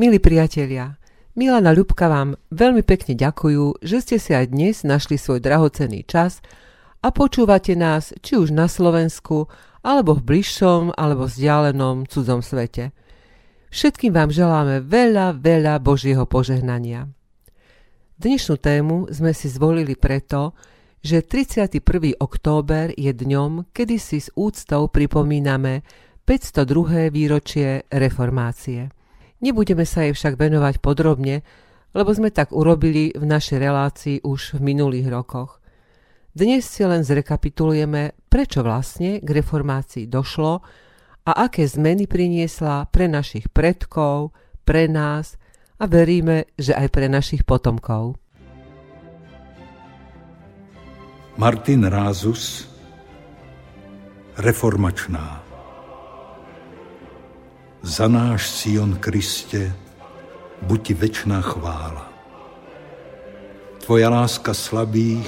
Milí priatelia, Milana Ľubka vám veľmi pekne ďakujú, že ste si aj dnes našli svoj drahocenný čas a počúvate nás či už na Slovensku, alebo v bližšom, alebo vzdialenom cudzom svete. Všetkým vám želáme veľa, veľa Božieho požehnania. Dnešnú tému sme si zvolili preto, že 31. október je dňom, kedy si s úctou pripomíname 502. výročie reformácie. Nebudeme sa jej však venovať podrobne, lebo sme tak urobili v našej relácii už v minulých rokoch. Dnes si len zrekapitulujeme, prečo vlastne k reformácii došlo a aké zmeny priniesla pre našich predkov, pre nás a veríme, že aj pre našich potomkov. Martin Rázus Reformačná za náš Sion Kriste, buď ti večná chvála. Tvoja láska slabých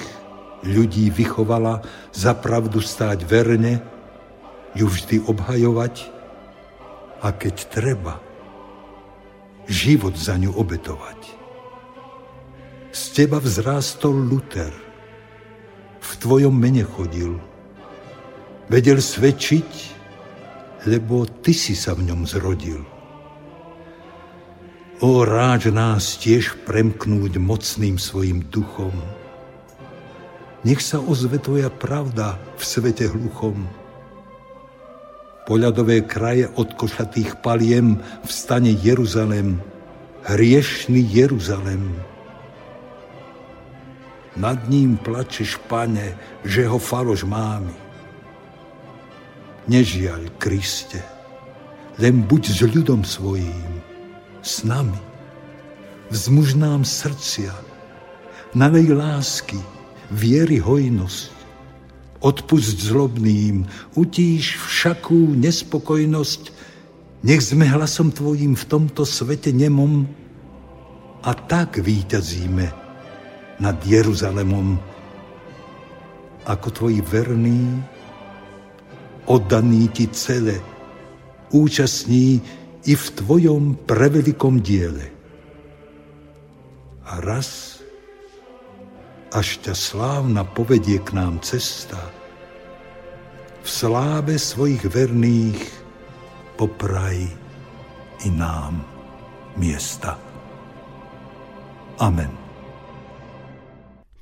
ľudí vychovala za pravdu stáť verne, ju vždy obhajovať a keď treba, život za ňu obetovať. Z teba vzrástol Luther, v tvojom mene chodil, vedel svedčiť, lebo ty si sa v ňom zrodil. O ráč nás tiež premknúť mocným svojim duchom. Nech sa ozve tvoja pravda v svete hluchom. Poľadové kraje od košatých paliem vstane Jeruzalem, hriešný Jeruzalem. Nad ním plačeš, pane, že ho faloš mámi Nežiaľ, Kriste, len buď s ľudom svojím, s nami. Vzmuž nám srdcia, nalej lásky, viery hojnosť. Odpust zlobným, utíš všakú nespokojnosť, nech sme hlasom Tvojim v tomto svete nemom a tak výťazíme nad Jeruzalemom, ako Tvoji verní oddaný ti celé, účastní i v tvojom prevelikom diele. A raz, až ťa slávna povedie k nám cesta, v sláve svojich verných popraj i nám miesta. Amen.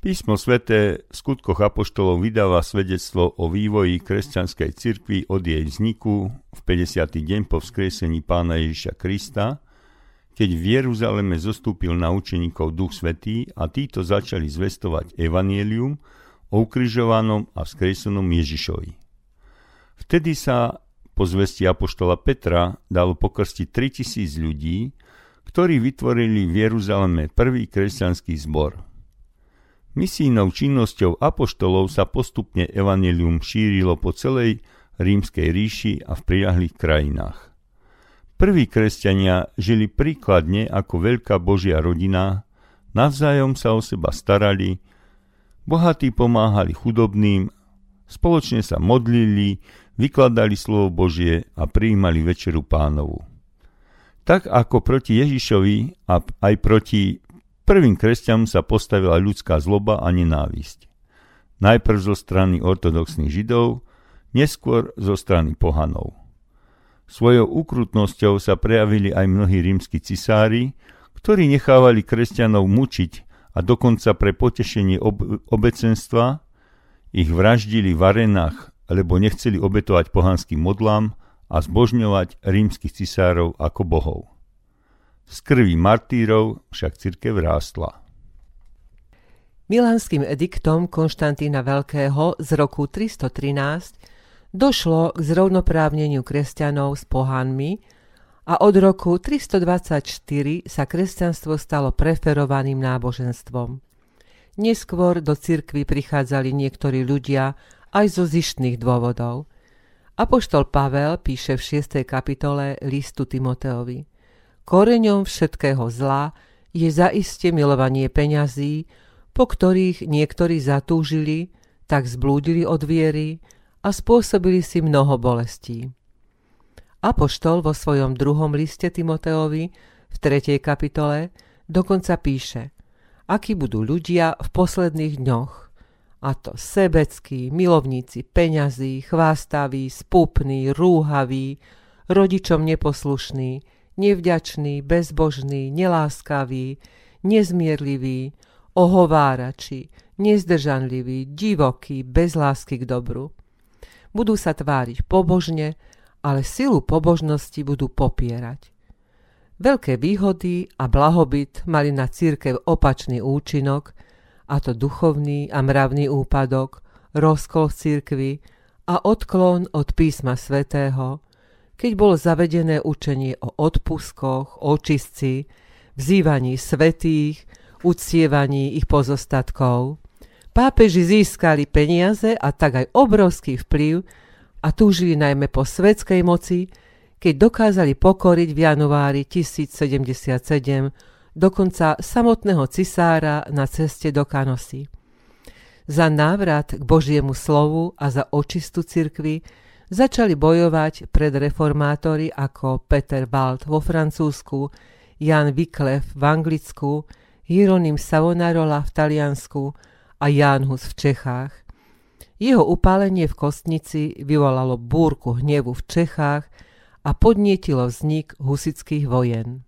Písmo sveté v skutkoch apoštolov vydáva svedectvo o vývoji kresťanskej cirkvi od jej vzniku v 50. deň po vzkriesení pána Ježiša Krista, keď v Jeruzaleme zostúpil na učeníkov Duch Svetý a títo začali zvestovať evanielium o ukrižovanom a vzkriesenom Ježišovi. Vtedy sa po zvesti apoštola Petra dalo pokrstiť 3000 ľudí, ktorí vytvorili v Jeruzaleme prvý kresťanský zbor – Misijnou činnosťou apoštolov sa postupne evanelium šírilo po celej rímskej ríši a v prilahlých krajinách. Prví kresťania žili príkladne ako veľká božia rodina, navzájom sa o seba starali, bohatí pomáhali chudobným, spoločne sa modlili, vykladali slovo Božie a prijímali večeru pánovu. Tak ako proti Ježišovi a aj proti Prvým kresťanom sa postavila ľudská zloba a nenávisť. Najprv zo strany ortodoxných židov, neskôr zo strany pohanov. Svojou ukrutnosťou sa prejavili aj mnohí rímsky cisári, ktorí nechávali kresťanov mučiť a dokonca pre potešenie ob- obecenstva ich vraždili v arenách, lebo nechceli obetovať pohanským modlám a zbožňovať rímskych cisárov ako bohov. Z krvi martírov však cirkev rástla. Milánským ediktom Konštantína Veľkého z roku 313 došlo k zrovnoprávneniu kresťanov s pohanmi a od roku 324 sa kresťanstvo stalo preferovaným náboženstvom. Neskôr do cirkvy prichádzali niektorí ľudia aj zo zištných dôvodov. Apoštol Pavel píše v 6. kapitole listu Timoteovi. Koreňom všetkého zla je zaiste milovanie peňazí, po ktorých niektorí zatúžili, tak zblúdili od viery a spôsobili si mnoho bolestí. Apoštol vo svojom druhom liste Timoteovi V tretej kapitole dokonca píše, akí budú ľudia v posledných dňoch. A to sebeckí, milovníci peňazí, chvástaví, spúpní, rúhaví, rodičom neposlušní, nevďační, bezbožní, neláskaví, nezmierliví, ohovárači, nezdržanliví, divokí, bez lásky k dobru. Budú sa tváriť pobožne, ale silu pobožnosti budú popierať. Veľké výhody a blahobyt mali na církev opačný účinok, a to duchovný a mravný úpadok, rozkol v církvi a odklon od písma svätého, keď bolo zavedené učenie o odpuskoch, očistci, vzývaní svetých, uctievaní ich pozostatkov. Pápeži získali peniaze a tak aj obrovský vplyv a túžili najmä po svetskej moci, keď dokázali pokoriť v januári 1077 dokonca samotného cisára na ceste do Kanosy. Za návrat k Božiemu slovu a za očistu cirkvy začali bojovať pred reformátori ako Peter Wald vo Francúzsku, Jan Wyclef v Anglicku, Hieronym Savonarola v Taliansku a Jan Hus v Čechách. Jeho upálenie v Kostnici vyvolalo búrku hnevu v Čechách a podnietilo vznik husických vojen.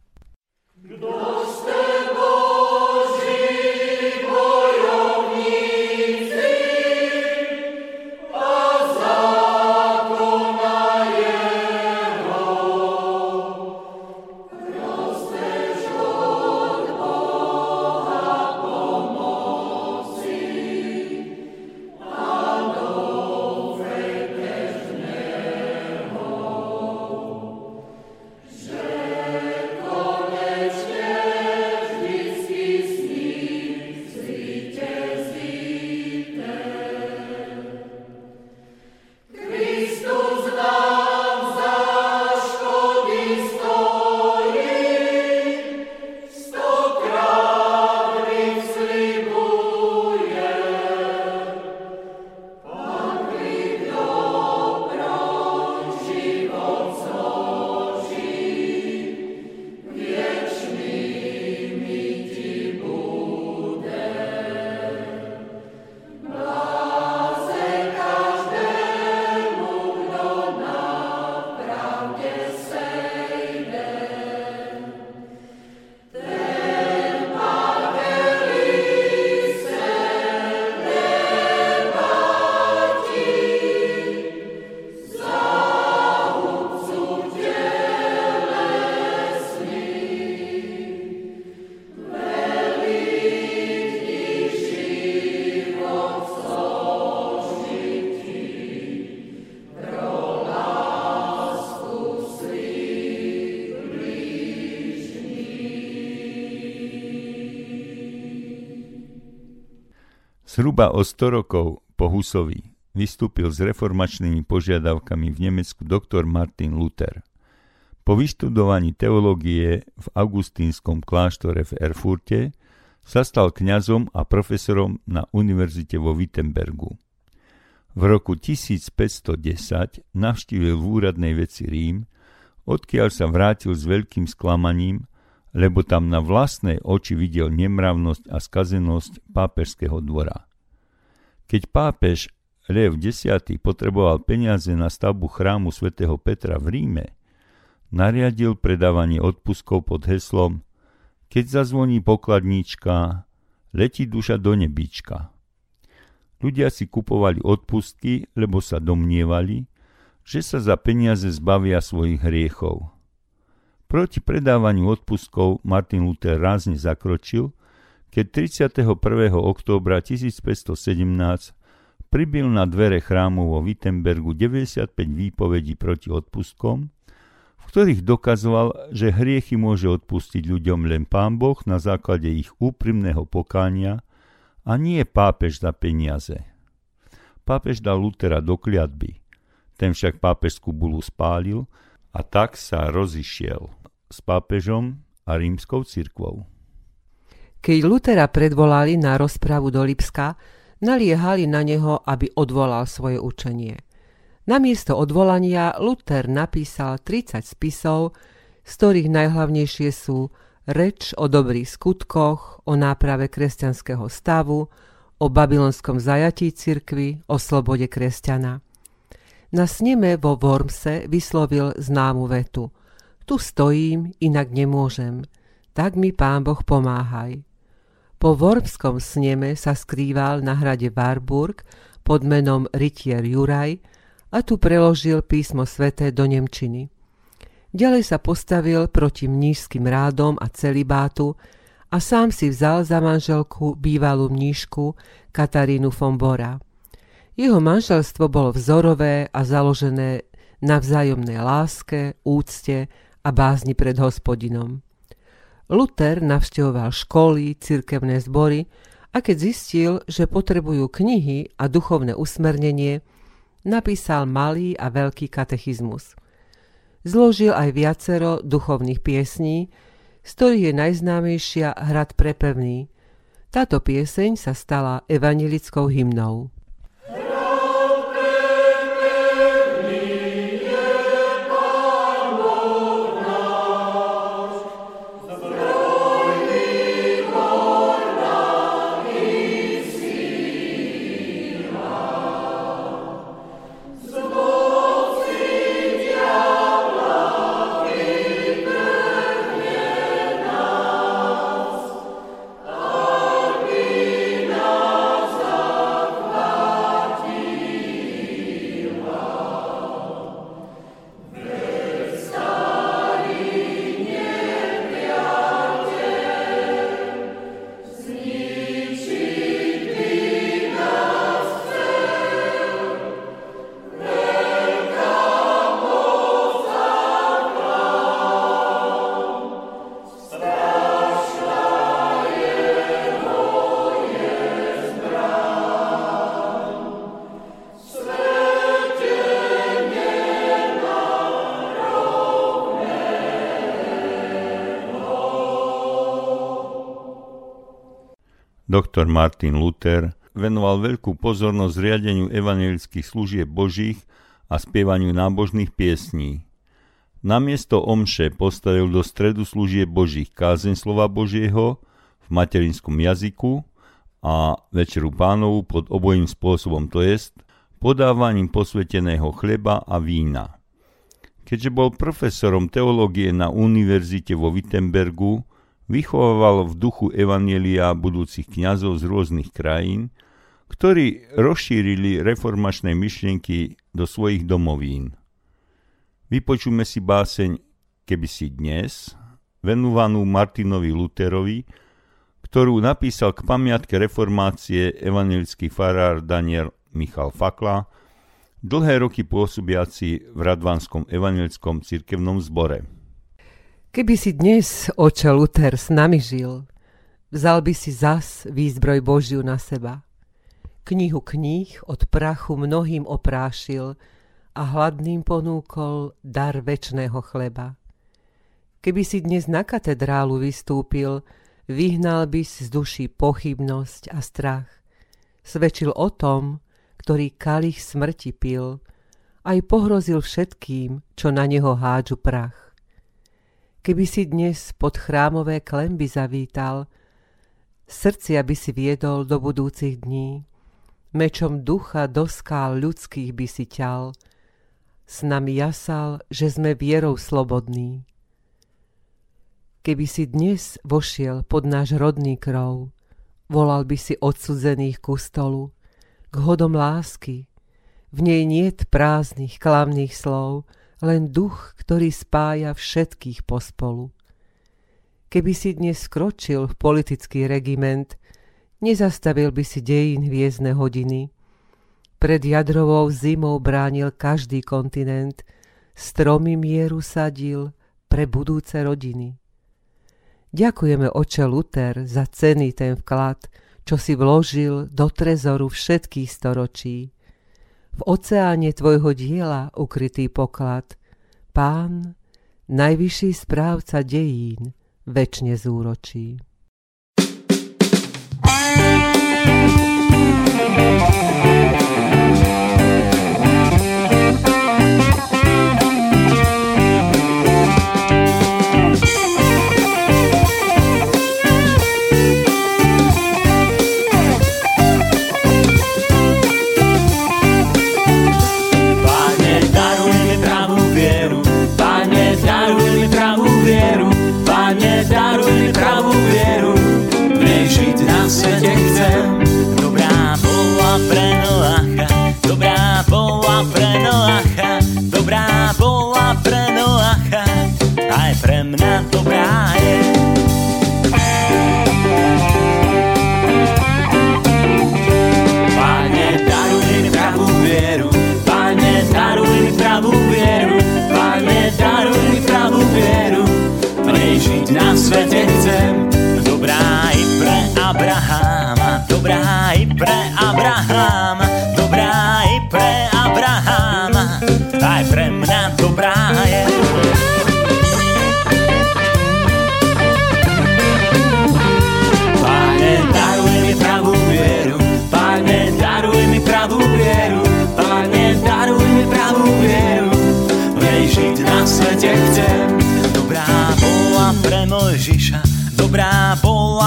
Zhruba o 100 rokov po Husovi vystúpil s reformačnými požiadavkami v Nemecku doktor Martin Luther. Po vyštudovaní teológie v augustínskom kláštore v Erfurte sa stal kňazom a profesorom na univerzite vo Wittenbergu. V roku 1510 navštívil v úradnej veci Rím, odkiaľ sa vrátil s veľkým sklamaním, lebo tam na vlastné oči videl nemravnosť a skazenosť pápežského dvora. Keď pápež Lev X potreboval peniaze na stavbu chrámu svätého Petra v Ríme, nariadil predávanie odpuskov pod heslom Keď zazvoní pokladníčka, letí duša do nebíčka. Ľudia si kupovali odpustky, lebo sa domnievali, že sa za peniaze zbavia svojich hriechov. Proti predávaniu odpustkov Martin Luther rázne zakročil, keď 31. októbra 1517 pribil na dvere chrámu vo Wittenbergu 95 výpovedí proti odpustkom, v ktorých dokazoval, že hriechy môže odpustiť ľuďom len Pán Boh na základe ich úprimného pokánia a nie pápež za peniaze. Pápež dal Lutera do kliatby, ten však pápežskú bulu spálil a tak sa rozišiel s pápežom a rímskou cirkvou. Keď Lutera predvolali na rozpravu do Lipska, naliehali na neho, aby odvolal svoje učenie. Namiesto odvolania Luther napísal 30 spisov, z ktorých najhlavnejšie sú reč o dobrých skutkoch, o náprave kresťanského stavu, o babylonskom zajatí cirkvy, o slobode kresťana. Na sneme vo Wormse vyslovil známu vetu – tu stojím, inak nemôžem. Tak mi pán Boh pomáhaj. Po Wormskom sneme sa skrýval na hrade Warburg pod menom Rytier Juraj a tu preložil písmo sveté do Nemčiny. Ďalej sa postavil proti mnížským rádom a celibátu a sám si vzal za manželku bývalú mnížku Katarínu von Bora. Jeho manželstvo bolo vzorové a založené na vzájomnej láske, úcte a bázni pred hospodinom. Luther navštevoval školy, cirkevné zbory a keď zistil, že potrebujú knihy a duchovné usmernenie, napísal malý a veľký katechizmus. Zložil aj viacero duchovných piesní, z ktorých je najznámejšia Hrad prepevný. Táto pieseň sa stala evangelickou hymnou. Doktor Martin Luther venoval veľkú pozornosť riadeniu evangelických služieb božích a spievaniu nábožných piesní. Namiesto omše postavil do stredu služieb božích kázeň slova Božieho v materinskom jazyku a večeru pánovu pod obojím spôsobom, to jest podávaním posveteného chleba a vína. Keďže bol profesorom teológie na univerzite vo Wittenbergu, vychovával v duchu Evanielia budúcich kňazov z rôznych krajín, ktorí rozšírili reformačné myšlienky do svojich domovín. Vypočujme si báseň Keby si dnes, venovanú Martinovi Luterovi, ktorú napísal k pamiatke reformácie evangelický farár Daniel Michal Fakla, dlhé roky pôsobiaci v Radvanskom evangelickom cirkevnom zbore. Keby si dnes, oče Luther, s nami žil, vzal by si zas výzbroj Božiu na seba. Knihu kníh od prachu mnohým oprášil a hladným ponúkol dar večného chleba. Keby si dnes na katedrálu vystúpil, vyhnal by si z duší pochybnosť a strach. Svedčil o tom, ktorý kalich smrti pil, aj pohrozil všetkým, čo na neho hádžu prach. Keby si dnes pod chrámové klemby zavítal, srdcia by si viedol do budúcich dní, mečom ducha do skál ľudských by si ťal, s nami jasal, že sme vierou slobodní. Keby si dnes vošiel pod náš rodný krov, volal by si odsudzených ku stolu, k hodom lásky, v nej niet prázdnych, klamných slov, len duch, ktorý spája všetkých pospolu. Keby si dnes skročil v politický regiment, nezastavil by si dejín hviezdne hodiny. Pred jadrovou zimou bránil každý kontinent, stromy mieru sadil pre budúce rodiny. Ďakujeme, oče Luther, za cený ten vklad, čo si vložil do trezoru všetkých storočí v oceáne tvojho diela ukrytý poklad. Pán, najvyšší správca dejín, večne zúročí.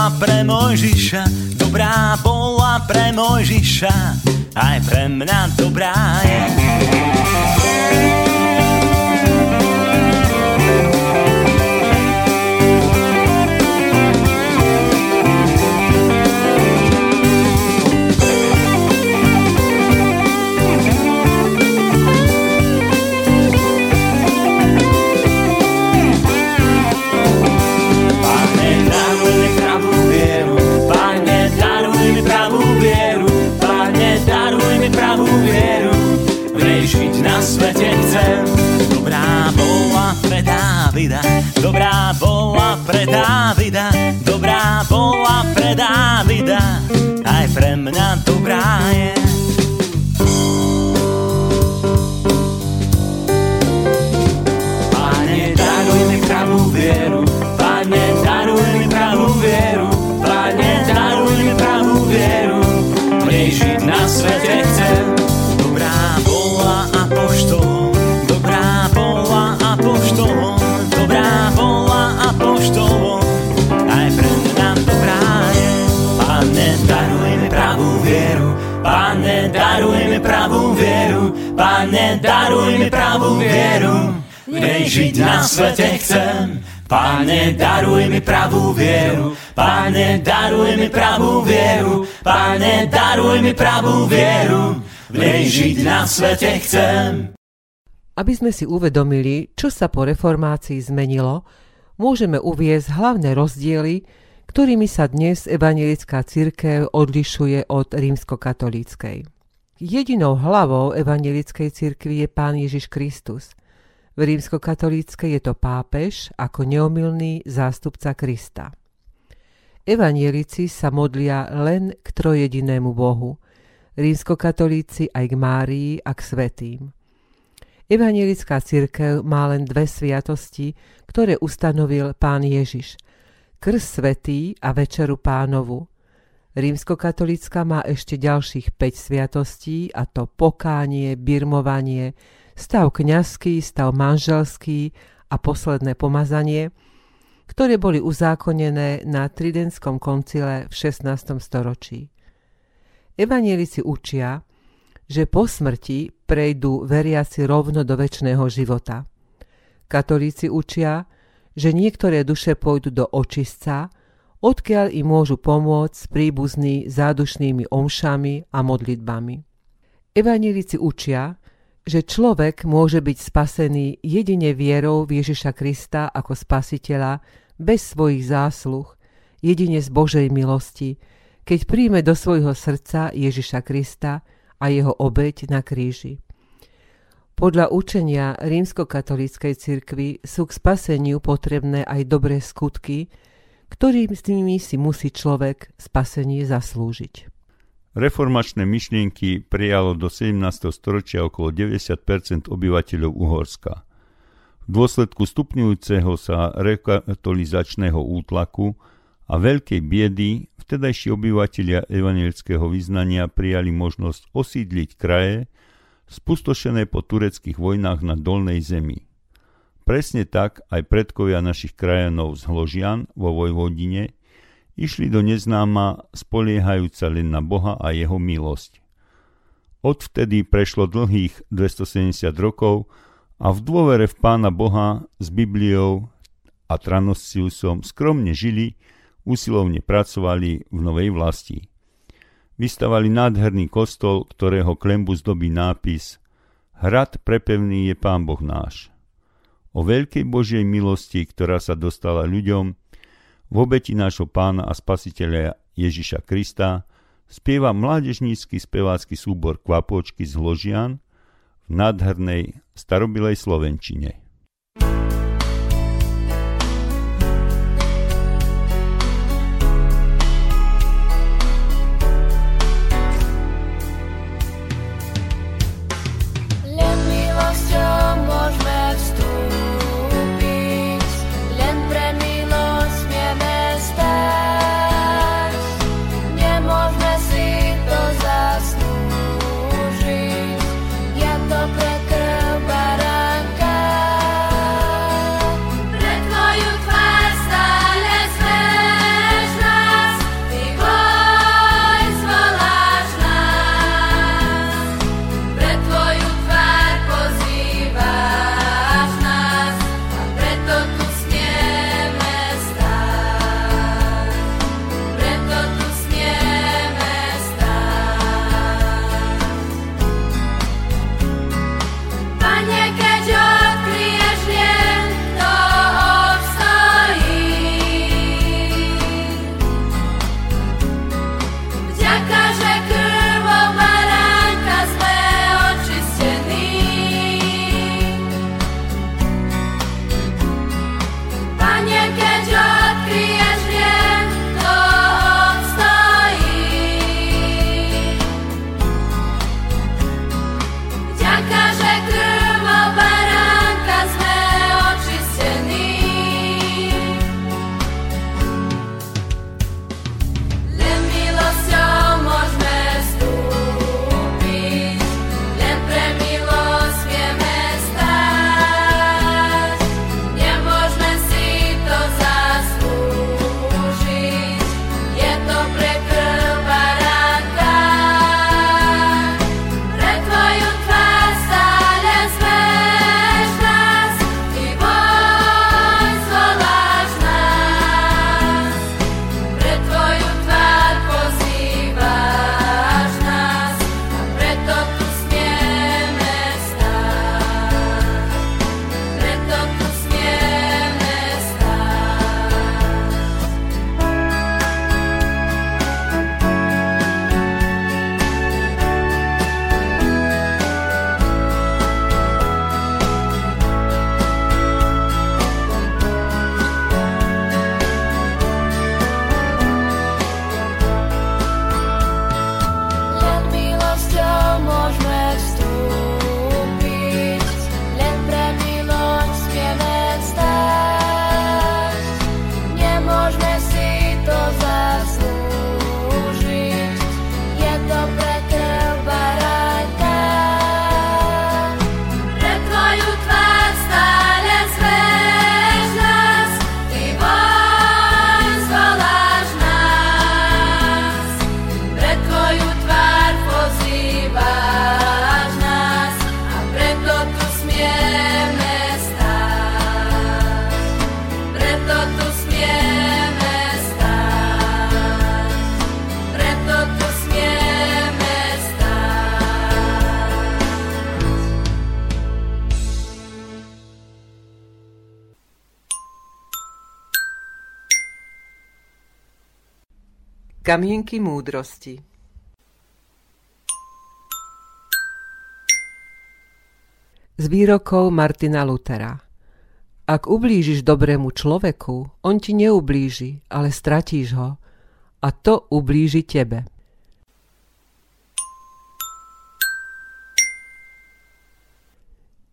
Bola pre Mojžiša, dobrá bola pre Mojžiša, aj pre mňa dobrá je. Dobrá bola pre Dávida, dobrá bola pre Dávida, aj pre mňa dobrá je. Pane, daruj mi pravú vieru, daruj mi pravú vieru, Pane, daruj mi pravú vieru, v nej žiť na svete chcem. Pane, daruj mi pravú vieru, Pane, daruj mi pravú vieru, Pane, daruj mi pravú vieru, v nej žiť na svete chcem. Aby sme si uvedomili, čo sa po reformácii zmenilo, môžeme uviezť hlavné rozdiely, ktorými sa dnes evangelická církev odlišuje od rímskokatolíckej. Jedinou hlavou evangelickej cirkvi je Pán Ježiš Kristus. V rímskokatolíckej je to pápež ako neomilný zástupca Krista. Evangelici sa modlia len k trojedinému Bohu, rímskokatolíci aj k Márii a k svetým. Evangelická církev má len dve sviatosti, ktoré ustanovil pán Ježiš. Krst svetý a večeru pánovu – Rímskokatolická má ešte ďalších 5 sviatostí a to pokánie, birmovanie, stav kňazský, stav manželský a posledné pomazanie, ktoré boli uzákonené na Tridentskom koncile v 16. storočí. Evanielici učia, že po smrti prejdú veriaci rovno do väčšného života. Katolíci učia, že niektoré duše pôjdu do očistca, odkiaľ im môžu pomôcť príbuzní zádušnými omšami a modlitbami. Evanilici učia, že človek môže byť spasený jedine vierou v Ježiša Krista ako spasiteľa bez svojich zásluh, jedine z Božej milosti, keď príjme do svojho srdca Ježiša Krista a jeho obeď na kríži. Podľa učenia rímskokatolíckej cirkvi sú k spaseniu potrebné aj dobré skutky, ktorými si musí človek spasenie zaslúžiť. Reformačné myšlienky prijalo do 17. storočia okolo 90% obyvateľov Uhorska. V dôsledku stupňujúceho sa rekatolizačného útlaku a veľkej biedy vtedajší obyvateľia evangelického vyznania prijali možnosť osídliť kraje, spustošené po tureckých vojnách na Dolnej zemi. Presne tak aj predkovia našich krajanov z Hložian vo Vojvodine išli do neznáma spoliehajúca len na Boha a jeho milosť. Odvtedy prešlo dlhých 270 rokov a v dôvere v Pána Boha s Bibliou a Tranosiusom skromne žili, usilovne pracovali v novej vlasti. Vystavali nádherný kostol, ktorého klembu zdobí nápis Hrad prepevný je Pán Boh náš o veľkej Božej milosti, ktorá sa dostala ľuďom v obeti nášho pána a spasiteľa Ježiša Krista, spieva mládežnícky spevácky súbor Kvapočky z Hložian v nádhernej starobilej slovenčine. Kamienky múdrosti Z výrokov Martina Lutera Ak ublížiš dobrému človeku, on ti neublíži, ale stratíš ho a to ublíži tebe.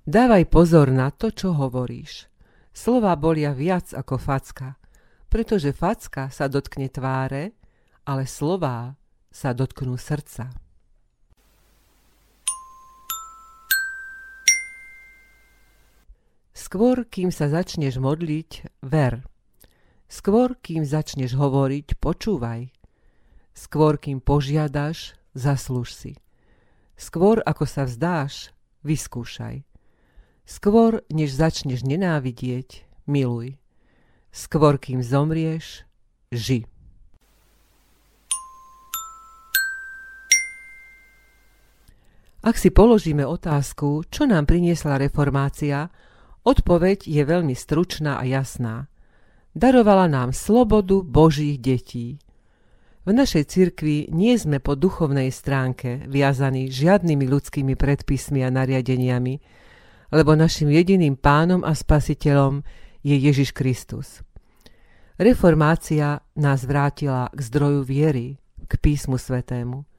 Dávaj pozor na to, čo hovoríš. Slova bolia viac ako facka, pretože facka sa dotkne tváre, ale slová sa dotknú srdca. Skôr, kým sa začneš modliť, ver. Skôr, kým začneš hovoriť, počúvaj. Skôr, kým požiadaš, zaslúž si. Skôr, ako sa vzdáš, vyskúšaj. Skôr, než začneš nenávidieť, miluj. Skôr, kým zomrieš, ži. Ak si položíme otázku, čo nám priniesla reformácia, odpoveď je veľmi stručná a jasná. Darovala nám slobodu Božích detí. V našej cirkvi nie sme po duchovnej stránke viazaní žiadnymi ľudskými predpismi a nariadeniami, lebo našim jediným pánom a spasiteľom je Ježiš Kristus. Reformácia nás vrátila k zdroju viery, k písmu svetému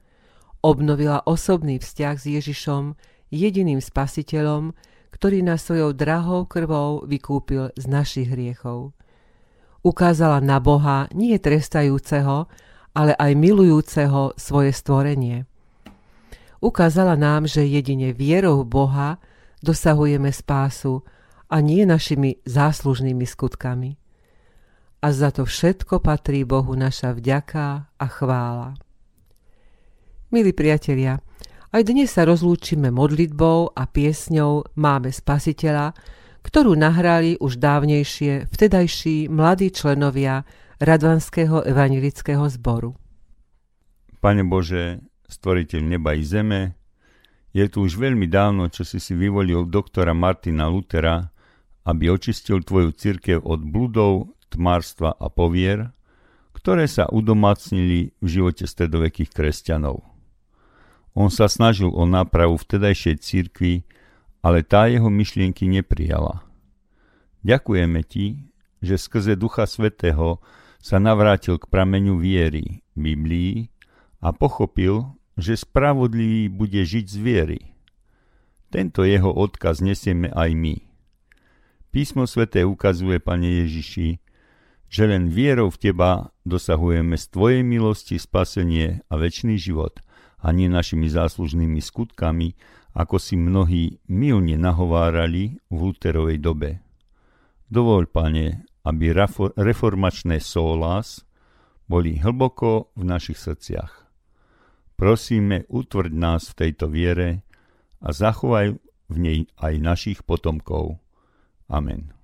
obnovila osobný vzťah s Ježišom, jediným spasiteľom, ktorý nás svojou drahou krvou vykúpil z našich hriechov. Ukázala na Boha nie trestajúceho, ale aj milujúceho svoje stvorenie. Ukázala nám, že jedine vierou Boha dosahujeme spásu a nie našimi záslužnými skutkami. A za to všetko patrí Bohu naša vďaka a chvála. Milí priatelia, aj dnes sa rozlúčime modlitbou a piesňou Máme spasiteľa, ktorú nahrali už dávnejšie vtedajší mladí členovia Radvanského evanilického zboru. Pane Bože, stvoriteľ neba i zeme, je tu už veľmi dávno, čo si si vyvolil doktora Martina Lutera, aby očistil tvoju cirkev od bludov, tmárstva a povier, ktoré sa udomacnili v živote stredovekých kresťanov. On sa snažil o nápravu vtedajšej cirkvi, ale tá jeho myšlienky neprijala. Ďakujeme ti, že skrze Ducha Svetého sa navrátil k prameňu viery, Biblii, a pochopil, že spravodlivý bude žiť z viery. Tento jeho odkaz nesieme aj my. Písmo Sveté ukazuje, Pane Ježiši, že len vierou v Teba dosahujeme z Tvojej milosti spasenie a väčší život – a nie našimi záslužnými skutkami, ako si mnohí milne nahovárali v Luterovej dobe. Dovol, pane, aby reformačné sólás boli hlboko v našich srdciach. Prosíme, utvrď nás v tejto viere a zachovaj v nej aj našich potomkov. Amen.